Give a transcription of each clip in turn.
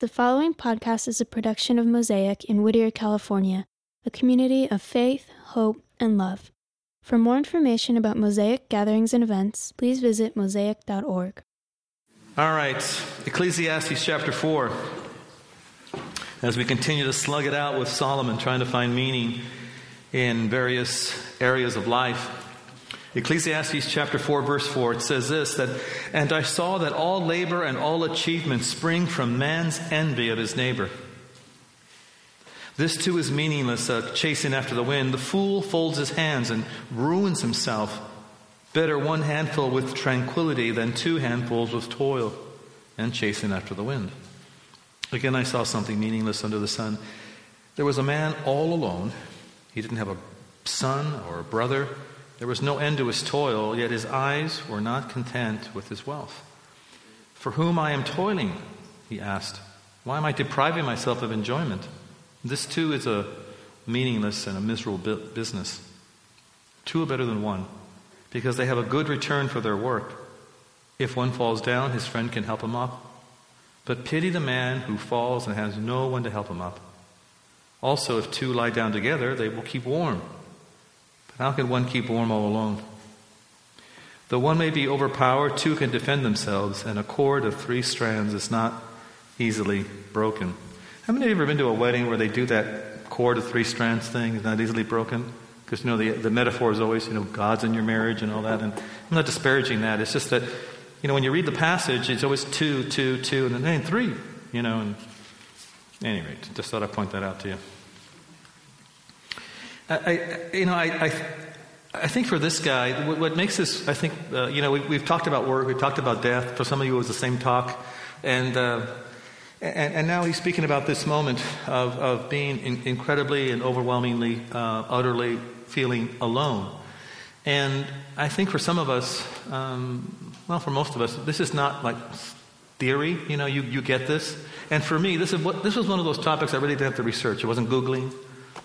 The following podcast is a production of Mosaic in Whittier, California, a community of faith, hope, and love. For more information about Mosaic gatherings and events, please visit mosaic.org. All right, Ecclesiastes chapter 4. As we continue to slug it out with Solomon, trying to find meaning in various areas of life. Ecclesiastes chapter 4, verse 4, it says this that, And I saw that all labor and all achievement spring from man's envy of his neighbor. This too is meaningless, uh, chasing after the wind. The fool folds his hands and ruins himself. Better one handful with tranquility than two handfuls with toil and chasing after the wind. Again, I saw something meaningless under the sun. There was a man all alone. He didn't have a son or a brother. There was no end to his toil, yet his eyes were not content with his wealth. For whom I am toiling, he asked. Why am I depriving myself of enjoyment? This too is a meaningless and a miserable business. Two are better than one, because they have a good return for their work. If one falls down, his friend can help him up. But pity the man who falls and has no one to help him up. Also, if two lie down together, they will keep warm. How can one keep warm all alone? Though one may be overpowered, two can defend themselves, and a cord of three strands is not easily broken. How many of you have ever been to a wedding where they do that cord of three strands thing? It's not easily broken? Because, you know, the, the metaphor is always, you know, God's in your marriage and all that. And I'm not disparaging that. It's just that, you know, when you read the passage, it's always two, two, two, and then three, you know. And anyway, just thought I'd point that out to you. I, you know, I, I, I, think for this guy, what, what makes this, I think, uh, you know, we, have talked about work, we've talked about death. For some of you, it was the same talk. And, uh, and, and, now he's speaking about this moment of, of being in, incredibly and overwhelmingly, uh, utterly feeling alone. And I think for some of us, um, well, for most of us, this is not like theory. You know, you, you get this. And for me, this, is what, this was one of those topics I really didn't have to research. It wasn't Googling.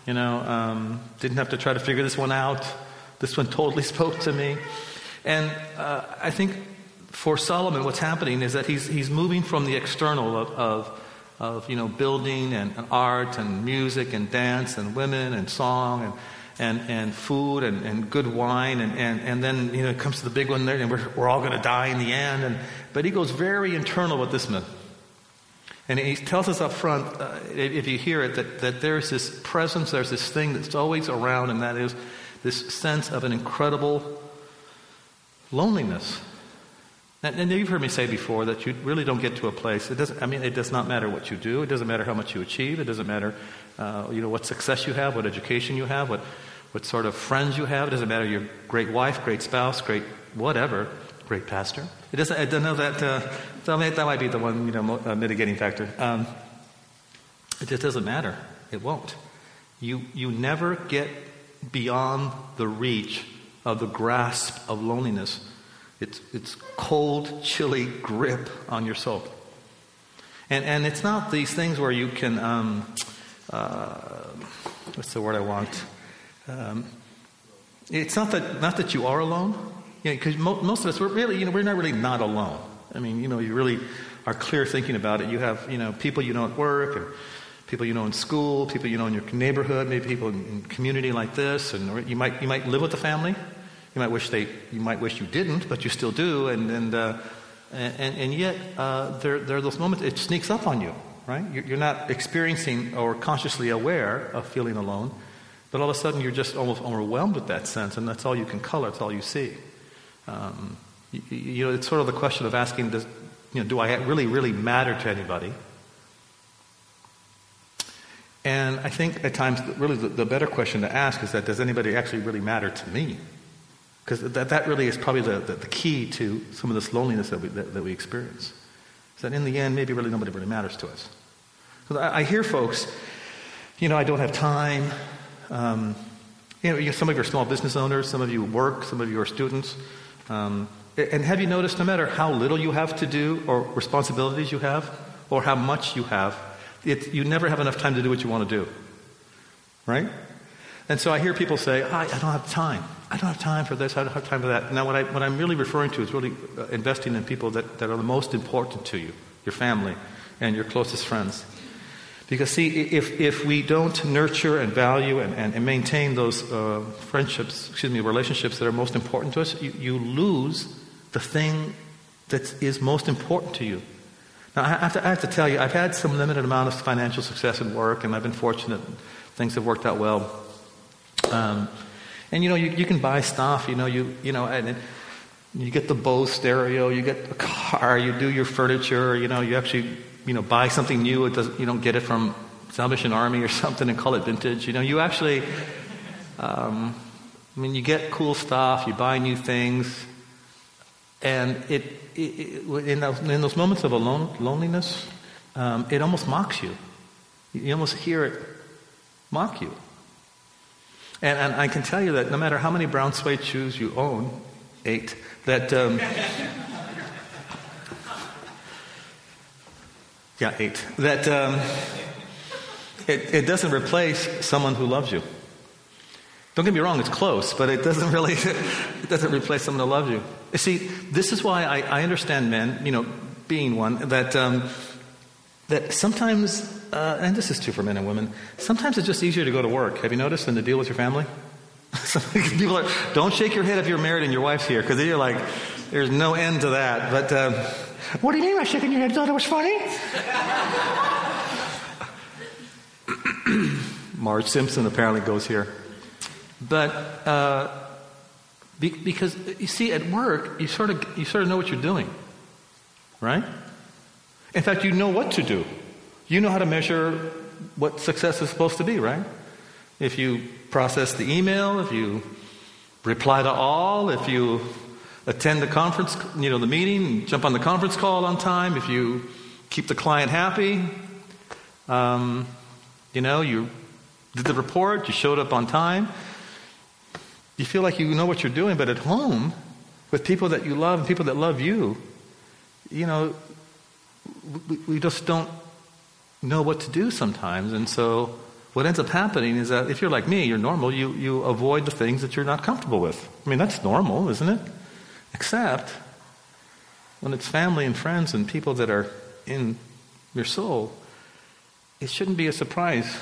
You know, um, didn't have to try to figure this one out. This one totally spoke to me. And uh, I think for Solomon, what's happening is that he's, he's moving from the external of, of, of you know, building and, and, art and music and dance and women and song and, and, and food and, and good wine. And, and, and then, you know, it comes to the big one there, and we're, we're all going to die in the end. And, but he goes very internal with this myth. And he tells us up front, uh, if you hear it, that, that there's this presence, there's this thing that's always around, and that is this sense of an incredible loneliness. And, and you've heard me say before that you really don't get to a place. It doesn't. I mean, it does not matter what you do. It doesn't matter how much you achieve. It doesn't matter, uh, you know, what success you have, what education you have, what what sort of friends you have. It doesn't matter your great wife, great spouse, great whatever great pastor. It doesn't, I don't know that, uh, that might be the one, you know, uh, mitigating factor. Um, it just doesn't matter. It won't. You, you never get beyond the reach of the grasp of loneliness. It's, it's cold, chilly grip on your soul. And, and it's not these things where you can, um, uh, what's the word I want? Um, it's not that, not that you are alone, because mo- most of us, we're really, you know, we're not really not alone. I mean, you know, you really are clear thinking about it. You have, you know, people you know at work, or people you know in school, people you know in your neighborhood, maybe people in community like this, and you might you might live with a family. You might wish they, you might wish you didn't, but you still do, and and uh, and, and yet uh, there there are those moments it sneaks up on you, right? You're not experiencing or consciously aware of feeling alone, but all of a sudden you're just almost overwhelmed with that sense, and that's all you can color, that's all you see. Um, you, you, know, it's sort of the question of asking, does, you know, do I really, really matter to anybody? And I think at times, really, the, the better question to ask is that does anybody actually really matter to me? Because that, that really is probably the, the, the, key to some of this loneliness that we, that, that we experience. Is that in the end, maybe really nobody really matters to us. Because I, I, hear folks, you know, I don't have time. Um, you know, some of you are small business owners, some of you work, some of you are students. Um, and have you noticed no matter how little you have to do or responsibilities you have or how much you have, it, you never have enough time to do what you want to do. Right? And so I hear people say, I, I don't have time. I don't have time for this. I don't have time for that. Now, what, I, what I'm really referring to is really uh, investing in people that, that are the most important to you, your family, and your closest friends. Because, see, if, if we don't nurture and value and, and, and maintain those uh, friendships, excuse me, relationships that are most important to us, you, you lose the thing that is most important to you. Now, I have, to, I have to tell you, I've had some limited amount of financial success in work, and I've been fortunate. Things have worked out well. Um, and, you know, you, you can buy stuff, you know, you, you know, and, you get the Bose stereo, you get a car, you do your furniture, you know, you actually, you know, buy something new. It doesn't, you don't get it from Salvation Army or something and call it vintage. You know, you actually, um, I mean, you get cool stuff, you buy new things, and it, it, in, those, in those moments of alone, loneliness, um, it almost mocks you. You almost hear it mock you. And, and I can tell you that no matter how many brown suede shoes you own, eight, that. Um, yeah, eight. That um, it, it doesn't replace someone who loves you. Don't get me wrong, it's close, but it doesn't really it doesn't replace someone who loves you. You see, this is why I, I understand men, you know, being one, that um, that sometimes, uh, and this is true for men and women, sometimes it's just easier to go to work. Have you noticed than to deal with your family? People are, don't shake your head if you're married and your wife's here, because you're like, there's no end to that. But um, what do you mean by shaking your head? You thought it was funny? Marge Simpson apparently goes here. But uh, be, because you see, at work, you sort of you sort of know what you're doing, right? In fact, you know what to do. You know how to measure what success is supposed to be, right? If you process the email, if you reply to all, if you attend the conference, you know, the meeting, jump on the conference call on time, if you keep the client happy, um, you know, you did the report, you showed up on time. You feel like you know what you're doing, but at home, with people that you love and people that love you, you know, we, we just don't know what to do sometimes. And so what ends up happening is that if you're like me, you're normal, you, you avoid the things that you're not comfortable with. I mean, that's normal, isn't it? Except when it's family and friends and people that are in your soul, it shouldn't be a surprise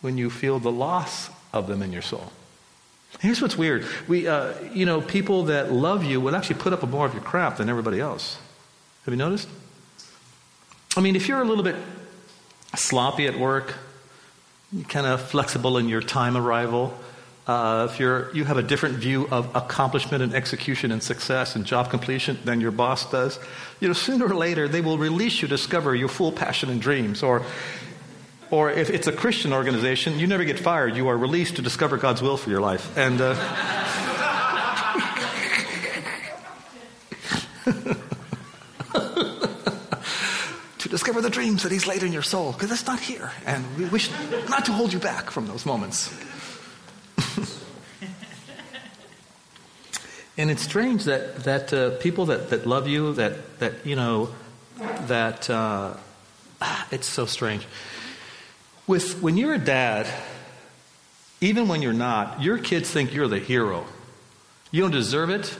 when you feel the loss of them in your soul. Here's what's weird. We, uh, you know, people that love you will actually put up a more of your crap than everybody else. Have you noticed? I mean, if you're a little bit sloppy at work, kind of flexible in your time arrival. Uh, if you're, you have a different view of accomplishment and execution and success and job completion than your boss does, you know, sooner or later they will release you to discover your full passion and dreams. Or, or if it's a Christian organization, you never get fired. You are released to discover God's will for your life. And uh, to discover the dreams that He's laid in your soul, because it's not here. And we wish not to hold you back from those moments. And it's strange that, that uh, people that, that love you, that, that you know, that uh, it's so strange. With, when you're a dad, even when you're not, your kids think you're the hero. You don't deserve it.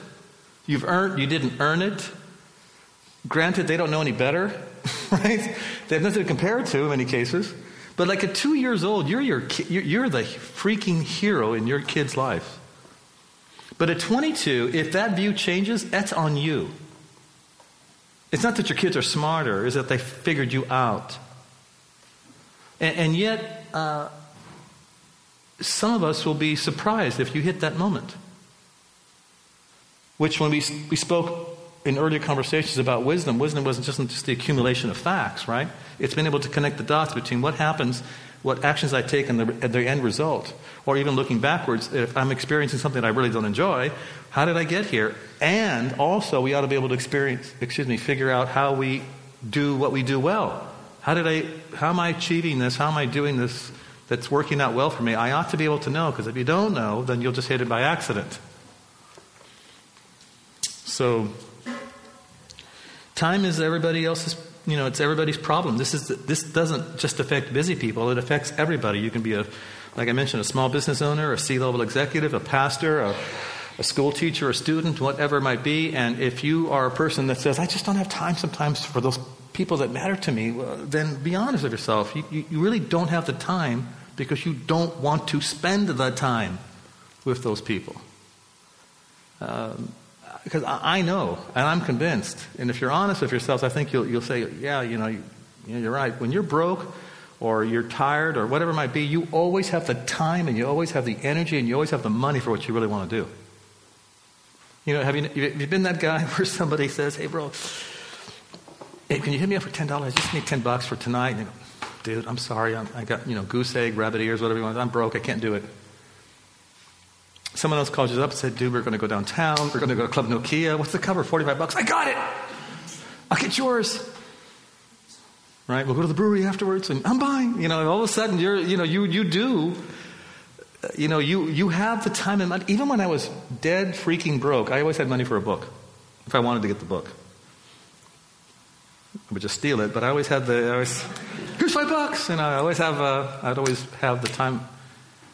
You've earned, you didn't earn it. Granted, they don't know any better. right? They have nothing to compare it to in many cases. But like at two years old, you're, your, you're the freaking hero in your kid's life. But at 22, if that view changes, that's on you. It's not that your kids are smarter, it's that they figured you out. And, and yet, uh, some of us will be surprised if you hit that moment. Which, when we, we spoke in earlier conversations about wisdom, wisdom wasn't just, just the accumulation of facts, right? It's been able to connect the dots between what happens, what actions I take, and the, the end result. Or even looking backwards, if I'm experiencing something I really don't enjoy, how did I get here? And also, we ought to be able to experience, excuse me, figure out how we do what we do well. How did I, how am I achieving this? How am I doing this that's working out well for me? I ought to be able to know, because if you don't know, then you'll just hit it by accident. So, Time is everybody else's, you know, it's everybody's problem. This, is, this doesn't just affect busy people, it affects everybody. You can be, a, like I mentioned, a small business owner, a C level executive, a pastor, a, a school teacher, a student, whatever it might be. And if you are a person that says, I just don't have time sometimes for those people that matter to me, then be honest with yourself. You, you, you really don't have the time because you don't want to spend the time with those people. Um, because I, I, know, and I'm convinced, and if you're honest with yourselves, I think you'll, you'll say, yeah, you know, you, you know, you're right. When you're broke or you're tired or whatever it might be, you always have the time and you always have the energy and you always have the money for what you really want to do. You know, have you, have you been that guy where somebody says, hey, bro, hey, can you hit me up for $10? I just need 10 bucks for tonight. And you go, dude, I'm sorry. I'm, i got, you know, goose egg, rabbit ears, whatever you want. I'm broke. I can't do it. Someone else called you up and said, dude, we're going to go downtown. We're going to go to Club Nokia. What's the cover? 45 bucks. I got it. I'll get yours. Right? We'll go to the brewery afterwards and I'm buying. You know, all of a sudden you're, you know, you, you do, you know, you, you have the time and money. Even when I was dead freaking broke, I always had money for a book if I wanted to get the book. I would just steal it, but I always had the, I always, here's five bucks. And I always have, uh, I'd always have the time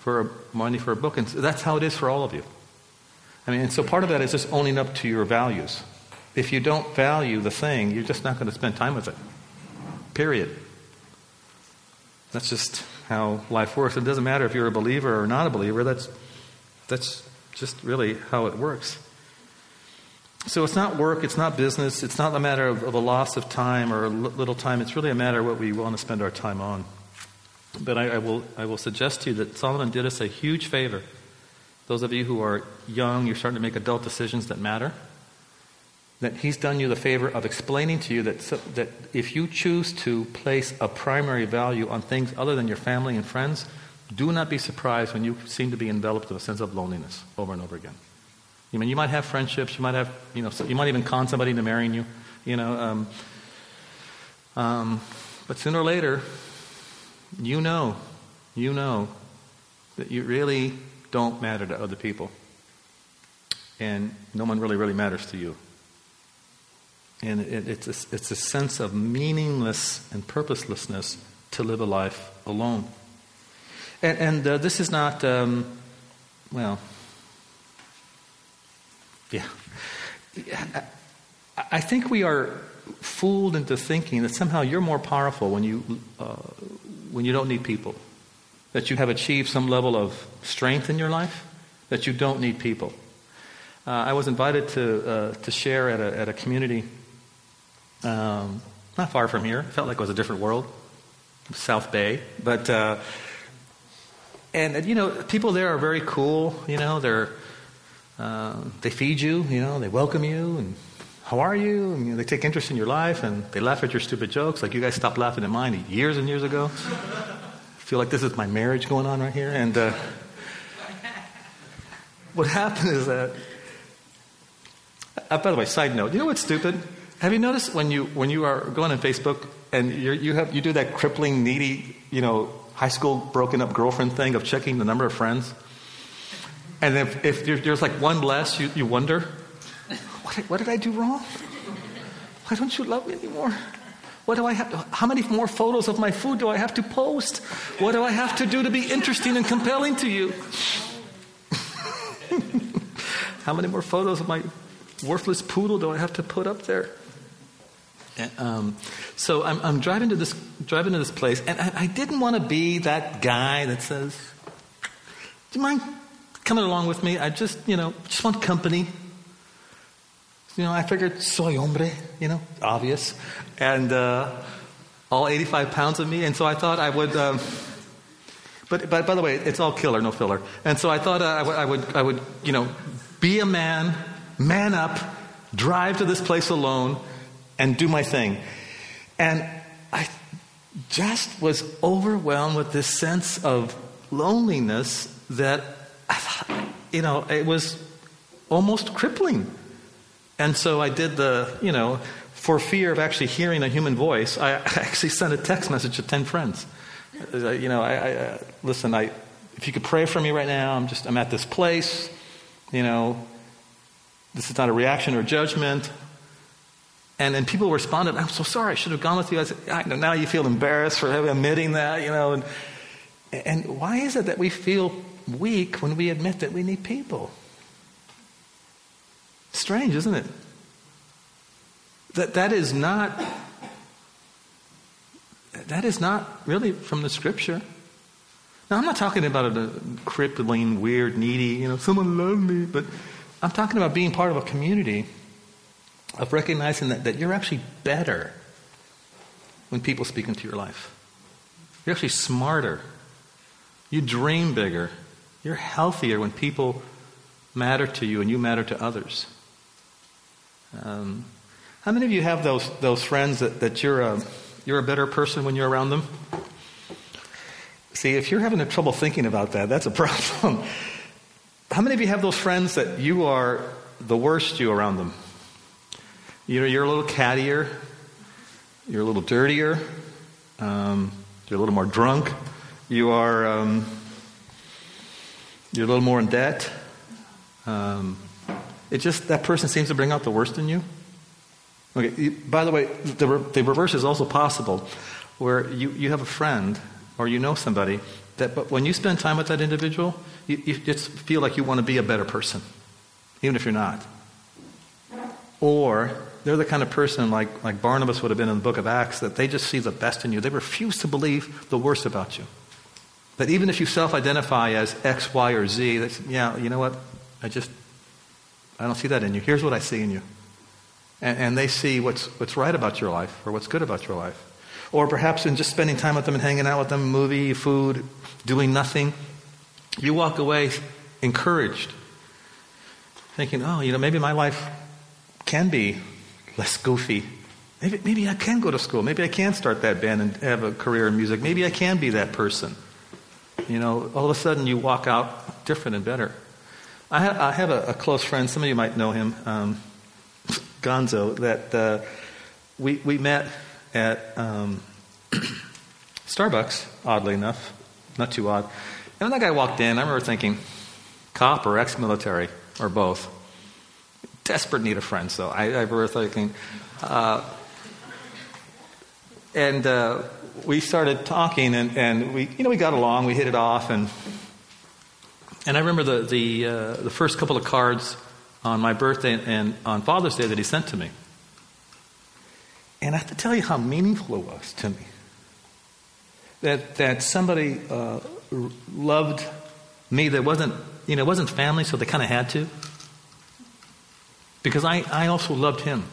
for money for a book. And that's how it is for all of you. I mean, and so part of that is just owning up to your values. If you don't value the thing, you're just not going to spend time with it. Period. That's just how life works. It doesn't matter if you're a believer or not a believer. That's, that's just really how it works. So it's not work, it's not business, it's not a matter of, of a loss of time or a little time. It's really a matter of what we want to spend our time on. But I, I, will, I will suggest to you that Solomon did us a huge favor. Those of you who are young, you're starting to make adult decisions that matter. That he's done you the favor of explaining to you that, that if you choose to place a primary value on things other than your family and friends, do not be surprised when you seem to be enveloped with a sense of loneliness over and over again. I mean, you might have friendships, you might have, you know, you might even con somebody into marrying you, you know. Um, um, but sooner or later, you know, you know that you really don't matter to other people. And no one really, really matters to you. And it, it's, a, it's a sense of meaningless and purposelessness to live a life alone. And, and uh, this is not, um, well, yeah. I think we are fooled into thinking that somehow you're more powerful when you uh, when you don't need people, that you have achieved some level of strength in your life, that you don't need people. Uh, I was invited to, uh, to share at a, at a community um, not far from here. It felt like it was a different world, South Bay. But, uh, and, you know, people there are very cool. You know, they're, uh, they feed you, you know, they welcome you, and how are you? And, you know, they take interest in your life and they laugh at your stupid jokes. Like you guys stopped laughing at mine years and years ago. I feel like this is my marriage going on right here. And uh, what happened is that, uh, by the way, side note, you know what's stupid? Have you noticed when you, when you are going on Facebook and you have, you do that crippling, needy, you know, high school broken up girlfriend thing of checking the number of friends? And if, if there's like one less, you, you wonder, what, what did I do wrong? Why don't you love me anymore? What do I have to, how many more photos of my food do I have to post? What do I have to do to be interesting and compelling to you? how many more photos of my worthless poodle do I have to put up there? Um, so I'm, I'm, driving to this driving to this place, and I, I didn't want to be that guy that says, "Do you mind coming along with me? I just, you know, just want company." You know, I figured soy hombre, you know, obvious, and uh, all 85 pounds of me, and so I thought I would. Um, but, but by the way, it's all killer, no filler. And so I thought uh, I, w- I would, I would, you know, be a man, man up, drive to this place alone, and do my thing. And I just was overwhelmed with this sense of loneliness that, you know, it was almost crippling. And so I did the, you know, for fear of actually hearing a human voice, I actually sent a text message to 10 friends. Uh, you know, I, I uh, listen, I, if you could pray for me right now, I'm just, I'm at this place, you know, this is not a reaction or judgment. And then people responded, I'm so sorry, I should have gone with you. I said, I now you feel embarrassed for admitting that, you know. And, and why is it that we feel weak when we admit that we need people? Strange, isn't it? That, that is not that is not really from the scripture. Now, I'm not talking about a crippling, weird, needy, you know, someone love me, but I'm talking about being part of a community of recognizing that, that you're actually better when people speak into your life. You're actually smarter. You dream bigger. You're healthier when people matter to you and you matter to others. Um, how many of you have those, those friends that, that you're, a, you're a better person when you're around them? See, if you're having a trouble thinking about that, that's a problem. How many of you have those friends that you are the worst you around them? You know, you're a little cattier, you're a little dirtier, um, you're a little more drunk, you are um, you're a little more in debt. Um, it just that person seems to bring out the worst in you. Okay. By the way, the, the reverse is also possible, where you, you have a friend or you know somebody that, but when you spend time with that individual, you, you just feel like you want to be a better person, even if you're not. Or they're the kind of person like, like Barnabas would have been in the book of Acts that they just see the best in you. They refuse to believe the worst about you. That even if you self identify as X, Y, or Z, that's, yeah, you know what? I just, I don't see that in you. Here's what I see in you. And, and they see what's, what's right about your life or what's good about your life. Or perhaps in just spending time with them and hanging out with them, movie, food, doing nothing, you walk away encouraged, thinking, oh, you know, maybe my life can be less goofy. Maybe, maybe I can go to school. Maybe I can start that band and have a career in music. Maybe I can be that person. You know, all of a sudden you walk out different and better. I, ha- I have a, a, close friend, some of you might know him, um, Gonzo, that uh, we, we met at um, Starbucks, oddly enough, not too odd. And when that guy walked in, I remember thinking, cop or ex military, or both. Desperate need of friends, though. I, I remember thinking. Uh, and uh, we started talking, and, and we, you know, we got along, we hit it off, and and I remember the the uh, the first couple of cards on my birthday and on Father's Day that he sent to me. And I have to tell you how meaningful it was to me that that somebody uh, loved me that wasn't you know wasn't family, so they kind of had to. Because I, I also loved him.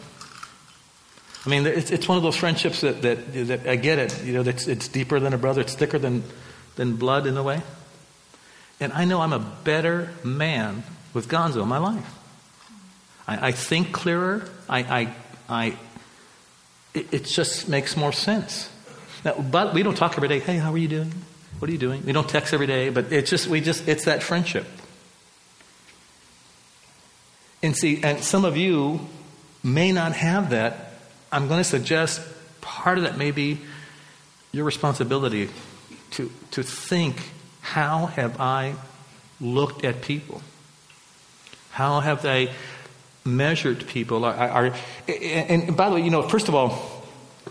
I mean, it's, it's one of those friendships that, that, that I get it. You know, it's, it's deeper than a brother. It's thicker than, than blood in a way. And I know I'm a better man with Gonzo in my life. I, I think clearer. I, I, I it, it, just makes more sense. Now, but we don't talk every day. Hey, how are you doing? What are you doing? We don't text every day, but it's just we just it's that friendship. And see, and some of you may not have that. I'm going to suggest part of that may be your responsibility to to think how have I looked at people? How have they measured people? Are, are, and by the way, you know, first of all,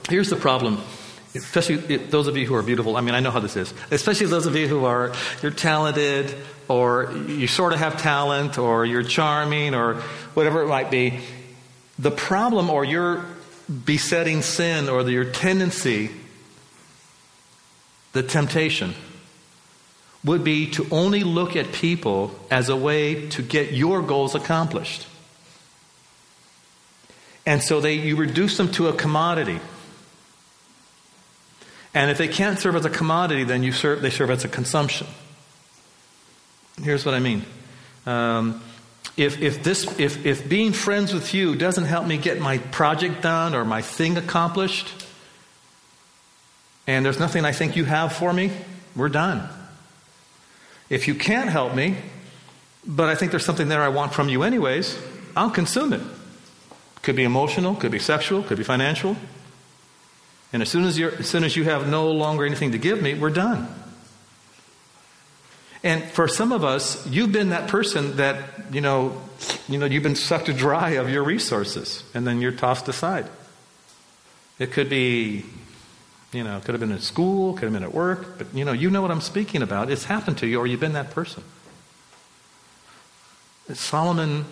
here's the problem. Especially those of you who are beautiful. I mean, I know how this is. Especially those of you who are you're talented, or you sort of have talent, or you're charming, or whatever it might be. The problem, or your besetting sin, or your tendency, the temptation, would be to only look at people as a way to get your goals accomplished. And so they, you reduce them to a commodity. And if they can't serve as a commodity, then you serve, they serve as a consumption. Here's what I mean. Um, if, if, this, if, if being friends with you doesn't help me get my project done or my thing accomplished, and there's nothing I think you have for me, we're done. If you can't help me, but I think there's something there I want from you anyways, I'll consume it. Could be emotional, could be sexual, could be financial. And as soon as, you're, as soon as you have no longer anything to give me, we're done. And for some of us, you've been that person that, you know, you know, you've been sucked dry of your resources, and then you're tossed aside. It could be you know, could have been at school, could have been at work, but you know, you know what I'm speaking about. It's happened to you, or you've been that person. Solomon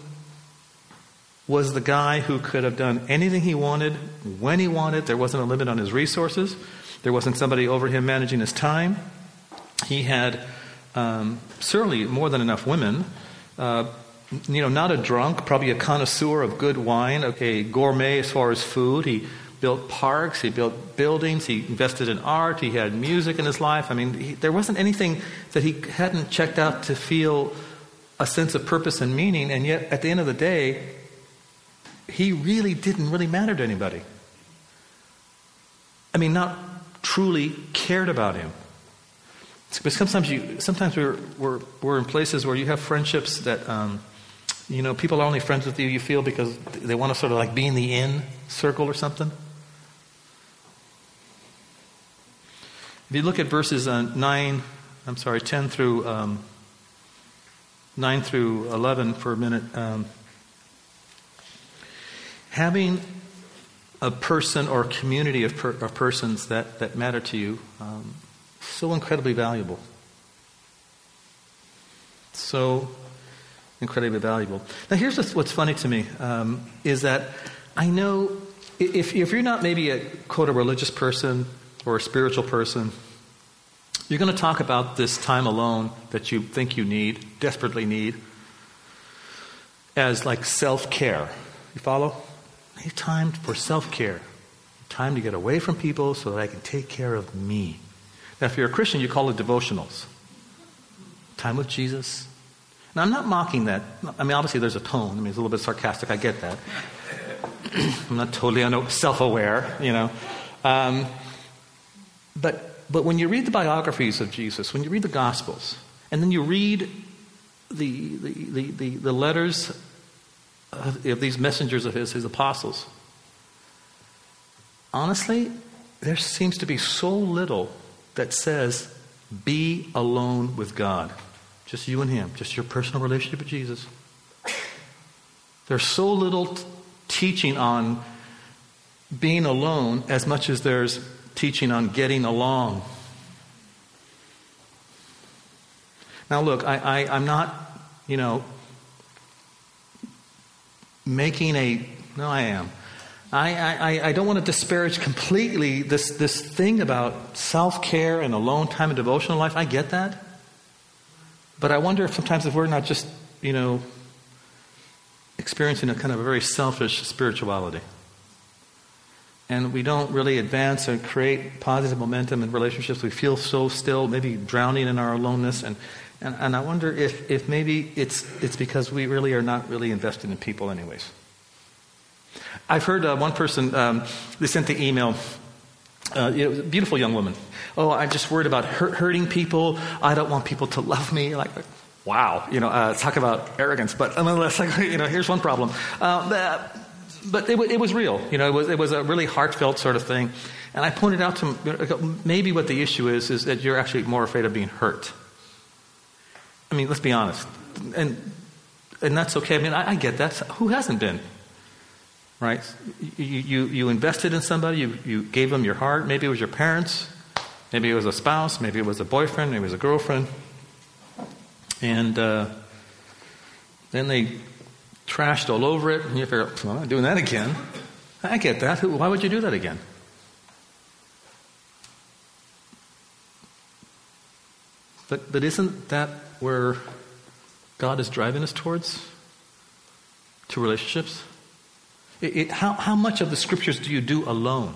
was the guy who could have done anything he wanted, when he wanted. There wasn't a limit on his resources. There wasn't somebody over him managing his time. He had um, certainly more than enough women. Uh, you know, not a drunk, probably a connoisseur of good wine, okay, gourmet as far as food. He built parks, he built buildings, he invested in art, he had music in his life. I mean, he, there wasn't anything that he hadn't checked out to feel a sense of purpose and meaning, and yet at the end of the day, he really didn't really matter to anybody. I mean, not truly cared about him. But sometimes you, sometimes we're, we're, we're in places where you have friendships that, um, you know, people are only friends with you, you feel, because they want to sort of like be in the in circle or something. If you look at verses uh, 9, I'm sorry, 10 through um, 9 through 11 for a minute, um, having a person or community of, per, of persons that, that matter to you, um, so incredibly valuable. So incredibly valuable. Now, here's what's funny to me um, is that I know if, if you're not maybe a quote a religious person or a spiritual person, you're going to talk about this time alone that you think you need, desperately need, as like self care. You follow? Need time for self care, time to get away from people so that I can take care of me. Now, if you're a Christian, you call it devotionals. Time with Jesus. Now, I'm not mocking that. I mean, obviously, there's a tone. I mean, it's a little bit sarcastic. I get that. I'm not totally self aware, you know. Um, but, but when you read the biographies of Jesus, when you read the Gospels, and then you read the, the, the, the, the letters of, these messengers of his, his apostles, honestly, there seems to be so little that says, be alone with God. Just you and Him, just your personal relationship with Jesus. There's so little t- teaching on being alone as much as there's teaching on getting along. Now, look, I, I, I'm not, you know, making a. No, I am. I, I, I don't want to disparage completely this, this thing about self care and alone time and devotional life. I get that. But I wonder if sometimes if we're not just, you know, experiencing a kind of a very selfish spirituality. And we don't really advance or create positive momentum in relationships. We feel so still, maybe drowning in our aloneness. And, and, and I wonder if, if maybe it's, it's because we really are not really invested in people, anyways. I've heard uh, one person, um, they sent the email. Uh, it was a beautiful young woman. Oh, I'm just worried about hurt, hurting people. I don't want people to love me. Like, wow, you know, uh, talk about arrogance. But nonetheless, like, you know, here's one problem. Uh, but it, it, was real. You know, it was, it was a really heartfelt sort of thing. And I pointed out to maybe what the issue is, is that you're actually more afraid of being hurt. I mean, let's be honest. And, and that's okay. I mean, I, I get that. Who hasn't been? right? You, you, you invested in somebody, you, you gave them your heart. Maybe it was your parents, maybe it was a spouse, maybe it was a boyfriend, maybe it was a girlfriend. And uh, then they trashed all over it, and you figure, well, I'm not doing that again. I get that. Why would you do that again? But, but isn't that where God is driving us towards? To relationships? It, it, how, how much of the scriptures do you do alone?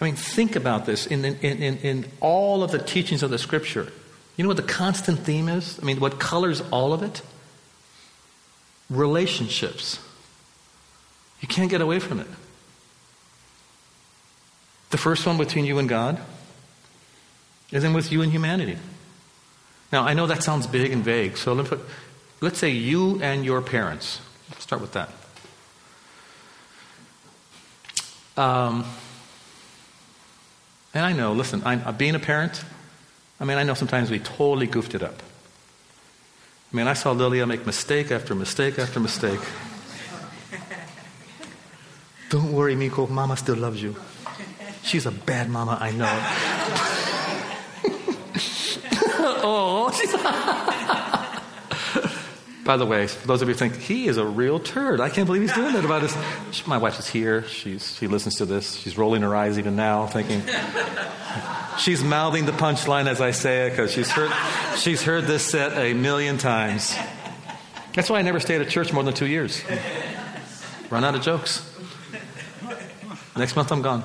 I mean, think about this in, in, in, in all of the teachings of the scripture. You know what the constant theme is? I mean, what colors all of it? Relationships. You can't get away from it. The first one between you and God, and then with you and humanity. Now, I know that sounds big and vague, so let put Let's say you and your parents. Let's start with that. Um, and I know, listen, I'm, being a parent, I mean, I know sometimes we totally goofed it up. I mean, I saw Lilia make mistake after mistake after mistake. Don't worry, Miko, Mama still loves you. She's a bad mama, I know. oh, By the way, for those of you who think he is a real turd, I can't believe he's doing that about us. My wife is here. She's, she listens to this. She's rolling her eyes even now, thinking. she's mouthing the punchline as I say it because she's heard, she's heard this set a million times. That's why I never stayed at church more than two years. Run out of jokes. Next month I'm gone.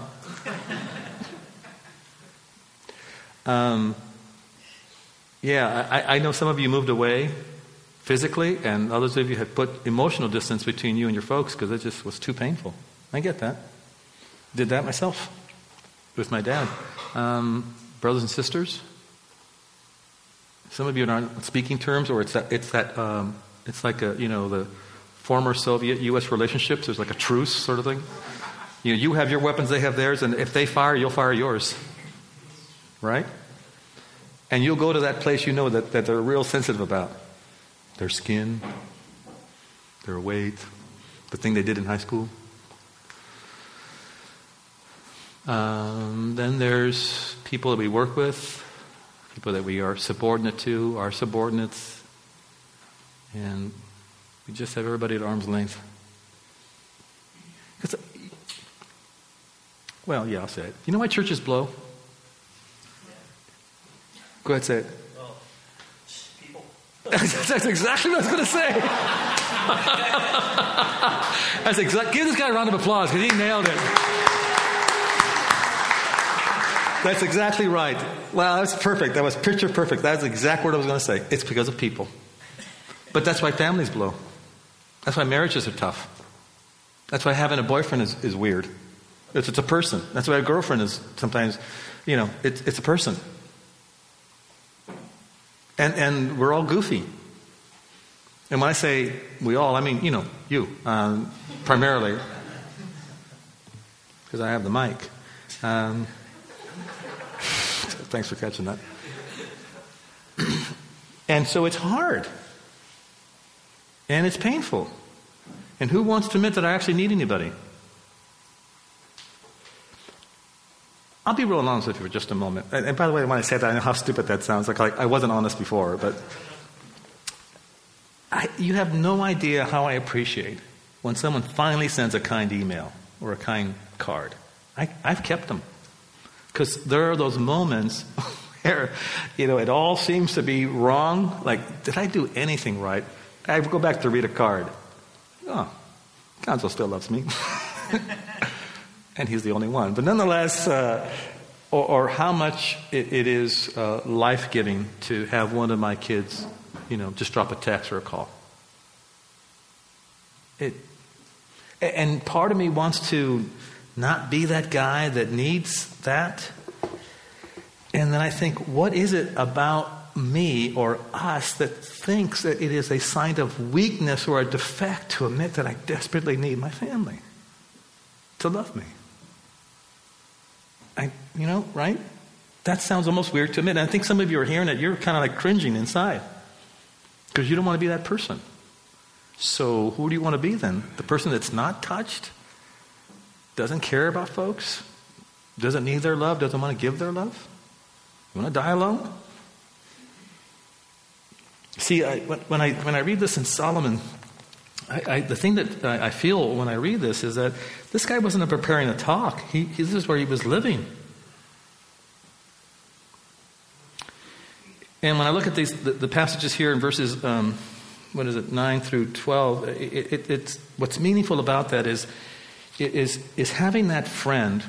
Um, yeah, I, I know some of you moved away physically, and others of you have put emotional distance between you and your folks because it just was too painful. I get that. Did that myself with my dad. Um, brothers and sisters, some of you are on speaking terms, or it's that, it's that, um, it's like a, you know, the former Soviet U.S. relationships. There's like a truce sort of thing. You know, you have your weapons, they have theirs, and if they fire, you'll fire yours. Right? And you'll go to that place you know that, that they're real sensitive about their skin, their weight, the thing they did in high school. Um, then there's people that we work with, people that we are subordinate to, our subordinates, and we just have everybody at arm's length. Because, Well, yeah, I'll say it. You know why churches blow? Go ahead, say it. That's exactly what I was going to say. That's exactly. Give this guy a round of applause because he nailed it. That's exactly right. Wow, that's perfect. That was picture perfect. That's exactly what I was going to say. It's because of people. But that's why families blow. That's why marriages are tough. That's why having a boyfriend is, is weird. It's, it's a person. That's why a girlfriend is sometimes, you know, it's, it's a person. And, and we're all goofy. And when I say we all, I mean, you know, you, um, primarily, because I have the mic. Um, thanks for catching that. and so it's hard. And it's painful. And who wants to admit that I actually need anybody? I'll be real honest with you for just a moment. And, and by the way, when I say that, I know how stupid that sounds. Like, like I wasn't honest before, but I, you have no idea how I appreciate when someone finally sends a kind email or a kind card. I, I've kept them because there are those moments where you know it all seems to be wrong. Like, did I do anything right? I go back to read a card. Oh, Gonzo still loves me. and he's the only one. But nonetheless, uh, or, or, how much it, it is uh, life giving to have one of my kids, you know, just drop a text or a call. It, and part of me wants to not be that guy that needs that. And then I think, what is it about me or us that thinks that it is a sign of weakness or a defect to admit that I desperately need my family to love me? I, you know, right? That sounds almost weird to admit. And I think some of you are hearing it, you're kind of like cringing inside because you don't want to be that person. So, who do you want to be then? The person that's not touched, doesn't care about folks, doesn't need their love, doesn't want to give their love? You want to die alone? See, I, when, I, when I read this in Solomon, I, the thing that I feel when I read this is that this guy wasn't preparing a talk. He, he, this is where he was living. And when I look at these, the, the passages here in verses, um, what is it, 9 through 12, it, it, it's, what's meaningful about that is, is, is having that friend,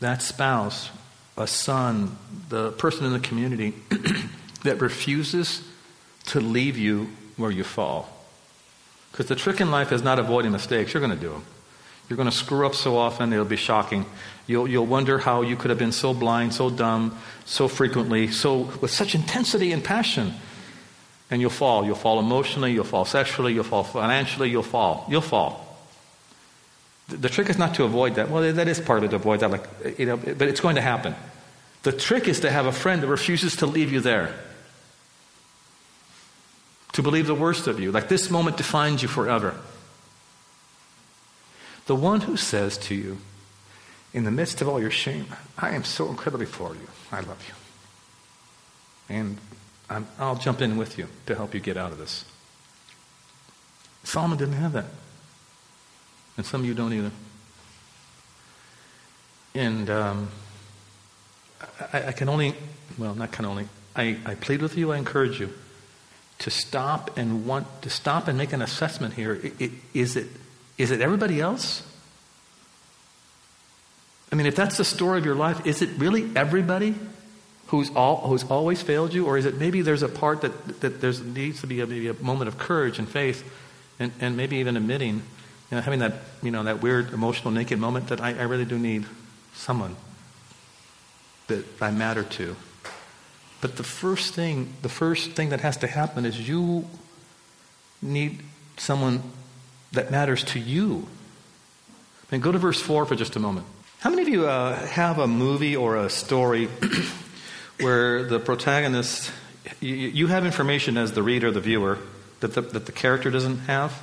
that spouse, a son, the person in the community that refuses to leave you where you fall. Because the trick in life is not avoiding mistakes. You're going to do them. You're going to screw up so often, it'll be shocking. You'll, you'll wonder how you could have been so blind, so dumb, so frequently, so with such intensity and passion. And you'll fall. You'll fall emotionally, you'll fall sexually, you'll fall financially, you'll fall. You'll fall. The, the trick is not to avoid that. Well, that is part of it to avoid that, like, you know, but it's going to happen. The trick is to have a friend that refuses to leave you there to believe the worst of you, like this moment defines you forever. The one who says to you, in the midst of all your shame, I am so incredibly for you. I love you. And i will jump in with you to help you get out of this. Solomon didn't have that. And some of you don't either. And um, I, I, can only, well, not can only, I, I plead with you, I encourage you to stop and want to stop and make an assessment here. Is it, is it everybody else? I mean, if that's the story of your life, is it really everybody who's, all, who's always failed you? Or is it maybe there's a part that, that there needs to be a, maybe a moment of courage and faith and, and maybe even admitting, you know, having that, you know, that weird emotional naked moment that I, I really do need someone that I matter to. But the first thing, the first thing that has to happen is you need someone that matters to you. And go to verse 4 for just a moment. How many of you uh, have a movie or a story where the protagonist, you, you, have information as the reader, the viewer, that the, that the character doesn't have?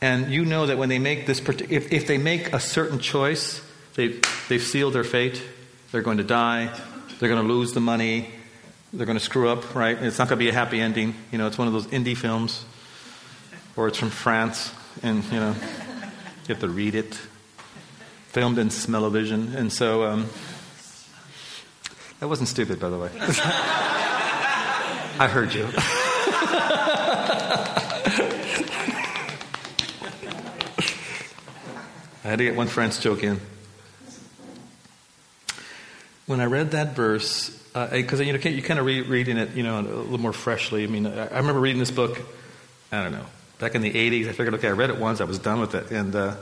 And you know that when they make this, if, if they make a certain choice, they, they've sealed their fate. They're going to die. They're going to lose the money. They're going to screw up, right? It's not going to be a happy ending. You know, it's one of those indie films, or it's from France, and, you know, you have to read it. Filmed in smell-o-vision. And so, um, that wasn't stupid, by the way. I heard you. I had to get one French joke in when I read that verse, because uh, you know you're kind of re- reading it, you know, a little more freshly. I mean, I, I, remember reading this book. I don't know, back in the '80s. I figured, okay, I read it once, I was done with it, and uh,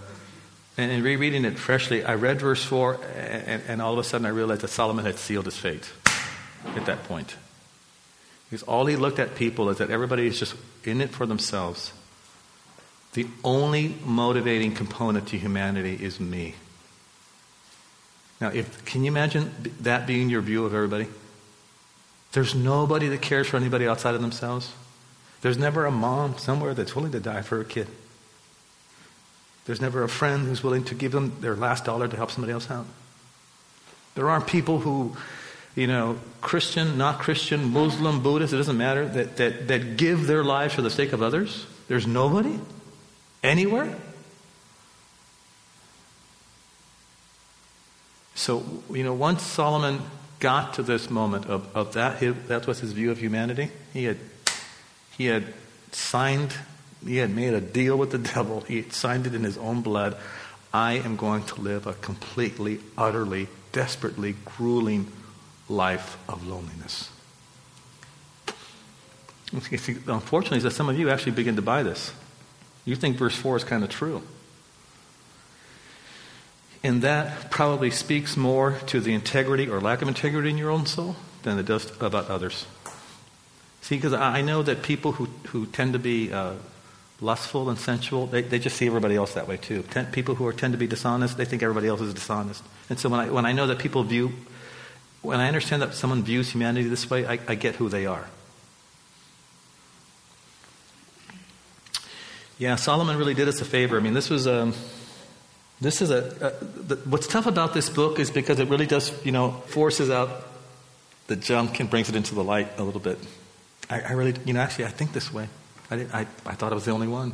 and in rereading it freshly, I read verse four, and, and all of a sudden I realized that Solomon had sealed his fate at that point. Because all he looked at people is that everybody is just in it for themselves. The only motivating component to humanity is me. Now, if, can you imagine that being your view of everybody? There's nobody that cares for anybody outside of themselves. There's never a mom somewhere that's willing to die for her kid. There's never a friend who's willing to give them their last dollar to help somebody else out. There aren't people who, you know, Christian, not Christian, Muslim, Buddhist, it doesn't matter, that, that, that give their lives for the sake of others. There's nobody anywhere. So, you know, once Solomon got to this moment of, of that, that was his view of humanity, he had, he had signed, he had made a deal with the devil, he had signed it in his own blood. I am going to live a completely, utterly, desperately grueling life of loneliness. Unfortunately, some of you actually begin to buy this. You think verse 4 is kind of true. And that probably speaks more to the integrity or lack of integrity in your own soul than it does about others. See, because I know that people who, who tend to be uh, lustful and sensual, they, they just see everybody else that way too. Ten, people who are, tend to be dishonest, they think everybody else is dishonest. And so when I, when I know that people view, when I understand that someone views humanity this way, I, I get who they are. Yeah, Solomon really did us a favor. I mean, this was. Um, this is a, a the, what's tough about this book is because it really does, you know, forces out the junk and brings it into the light a little bit. I, I really, you know, actually, I think this way. I, I, I thought I was the only one.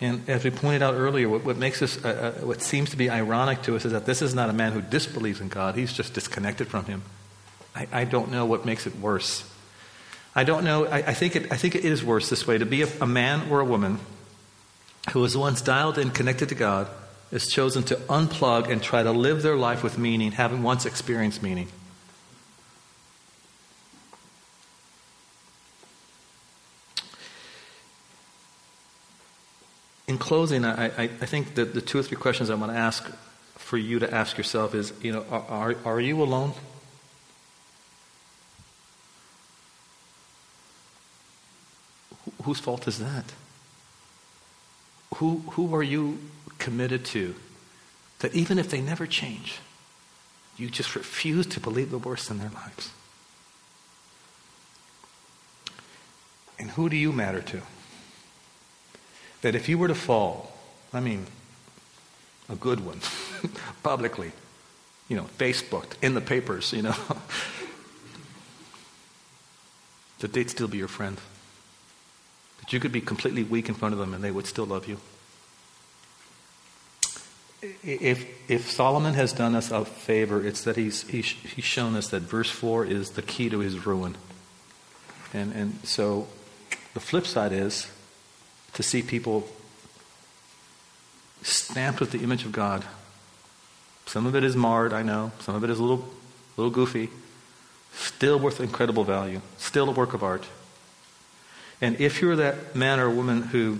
And as we pointed out earlier, what, what makes this, uh, uh, what seems to be ironic to us is that this is not a man who disbelieves in God. He's just disconnected from Him. I, I don't know what makes it worse. I don't know. I, I, think, it, I think it is worse this way to be a, a man or a woman who was once dialed in, connected to God, is chosen to unplug and try to live their life with meaning, having once experienced meaning. In closing, I, I, think that the two or three questions I want to ask for you to ask yourself is, you know, are, are you alone? Whose fault is that? Who, who are you committed to that even if they never change, you just refuse to believe the worst in their lives? And who do you matter to? That if you were to fall, I mean, a good one, publicly, you know, Facebooked, in the papers, you know, that they'd still be your friend. That you could be completely weak in front of them and they would still love you. If, if Solomon has done us a favor, it's that he's, he's, he's shown us that verse 4 is the key to his ruin. And, and so the flip side is to see people stamped with the image of God. Some of it is marred, I know. Some of it is a little, little goofy. Still worth incredible value. Still a work of art. And if you're that man or woman who,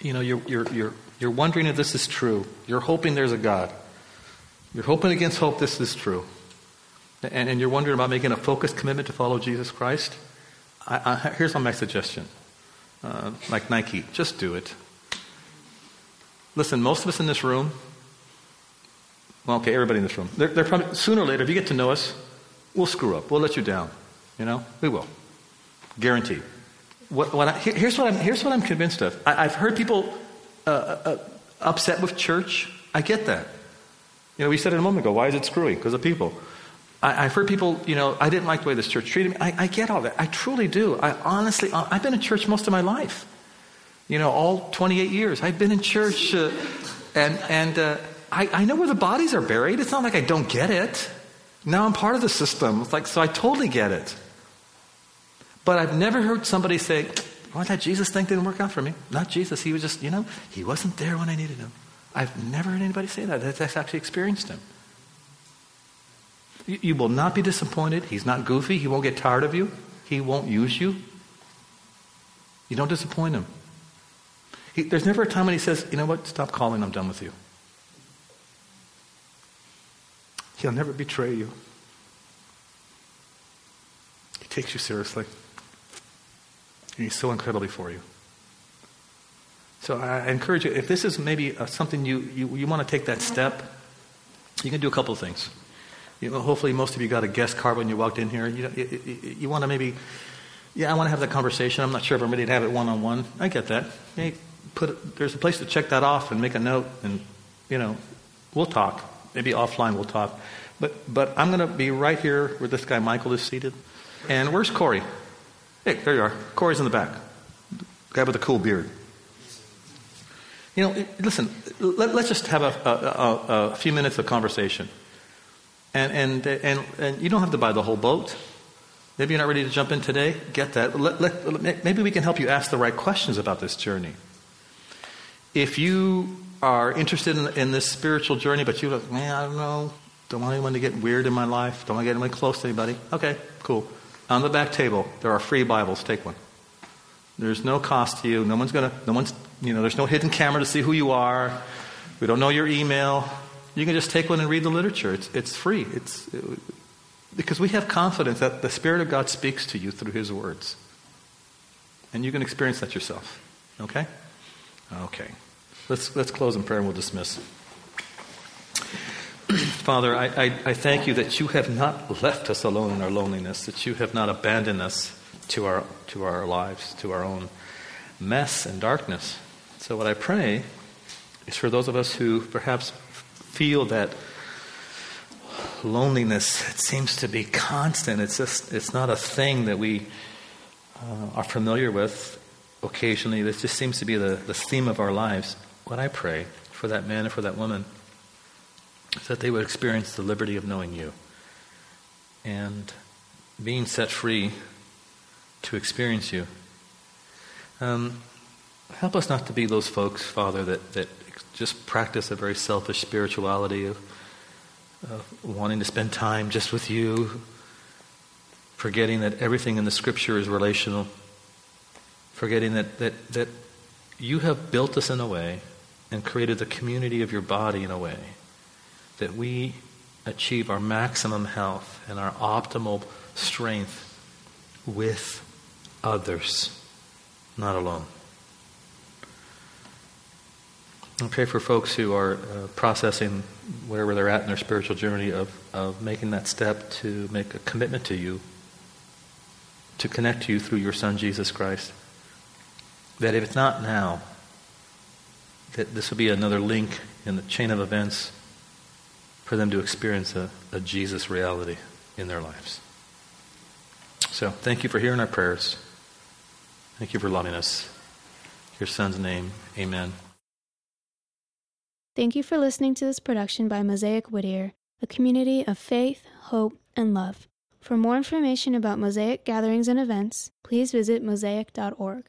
you know, you're, you're, you're, you're wondering if this is true, you're hoping there's a God, you're hoping against hope this is true, and, and you're wondering about making a focused commitment to follow Jesus Christ, I, I, here's my suggestion. Uh, like Nike, just do it. Listen, most of us in this room, well, okay, everybody in this room, they're, they're probably, sooner or later, if you get to know us, we'll screw up. We'll let you down. You know? We will. Guaranteed. What, what I, here's, what I'm, here's what I'm convinced of. I, have heard people uh, uh, upset with church. I get that. You know, we said it a moment ago. Why is it screwy? Because of people. I, have heard people, you know, I didn't like the way this church treated me. I, I get all that. I truly do. I honestly, I've been in church most of my life. You know, all 28 years. I've been in church, uh, and, and uh, I, I know where the bodies are buried. It's not like I don't get it. Now I'm part of the system. It's like, so I totally get it. But I've never heard somebody say, well, that Jesus thing didn't work out for me. Not Jesus. He was just, you know, he wasn't there when I needed him. I've never heard anybody say that. That's actually experienced him. You, you will not be disappointed. He's not goofy. He won't get tired of you. He won't use you. You don't disappoint him. He, there's never a time when he says, you know what, stop calling, I'm done with you. He'll never betray you. He takes you seriously. And he's so incredibly for you. So I encourage you, if this is maybe uh, something you, you, you want to take that step, you can do a couple things. You know, hopefully, most of you got a guest card when you walked in here. You, you, you want to maybe, yeah, I want to have that conversation. I'm not sure if I'm ready to have it one on one. I get that. Hey, put there's a place to check that off and make a note, and you know, we'll talk. Maybe offline we'll talk. But but I'm going to be right here where this guy Michael is seated. And where's Corey? Hey, there you are. Corey's in the back. Guy with the cool beard. You know, listen. Let, us just have a, a, a, a few minutes of conversation. And, and, and, and you don't have to buy the whole boat. Maybe you're not ready to jump in today. Get that. Let, let, maybe we can help you ask the right questions about this journey. If you are interested in, in this spiritual journey, but you're like, man, I don't know, don't want anyone to get weird in my life, don't want to get anyone close to anybody. Okay, cool. On the back table, there are free Bibles. Take one. There's no cost to you. No one's gonna. No one's. You know. There's no hidden camera to see who you are. We don't know your email. You can just take one and read the literature. It's, it's free. It's, it, because we have confidence that the Spirit of God speaks to you through His words. And you can experience that yourself. Okay? Okay. Let's, let's close in prayer and we'll dismiss. Father, I, I, I, thank you that you have not left us alone in our loneliness, that you have not abandoned us to our, to our lives, to our own mess and darkness. So, what I pray is for those of us who perhaps feel that loneliness it seems to be constant. It's just it's not a thing that we uh, are familiar with occasionally. This just seems to be the, the theme of our lives. What i pray for that man and for that woman is that they would experience the liberty of knowing you. And being set free to experience you. Um, help us not to be those folks father that, that just practice a very selfish spirituality of, of wanting to spend time just with you, forgetting that everything in the scripture is relational, forgetting that, that, that you have built us in a way and created the community of your body in a way that we achieve our maximum health and our optimal strength with others, not alone. I pray for folks who are uh, processing wherever they're at in their spiritual journey of, of making that step to make a commitment to you, to connect to you through your Son, Jesus Christ. That if it's not now, that this will be another link in the chain of events for them to experience a, a Jesus reality in their lives. So thank you for hearing our prayers. Thank you for loving us. Your son's name, amen. Thank you for listening to this production by Mosaic Whittier, a community of faith, hope, and love. For more information about Mosaic gatherings and events, please visit mosaic.org.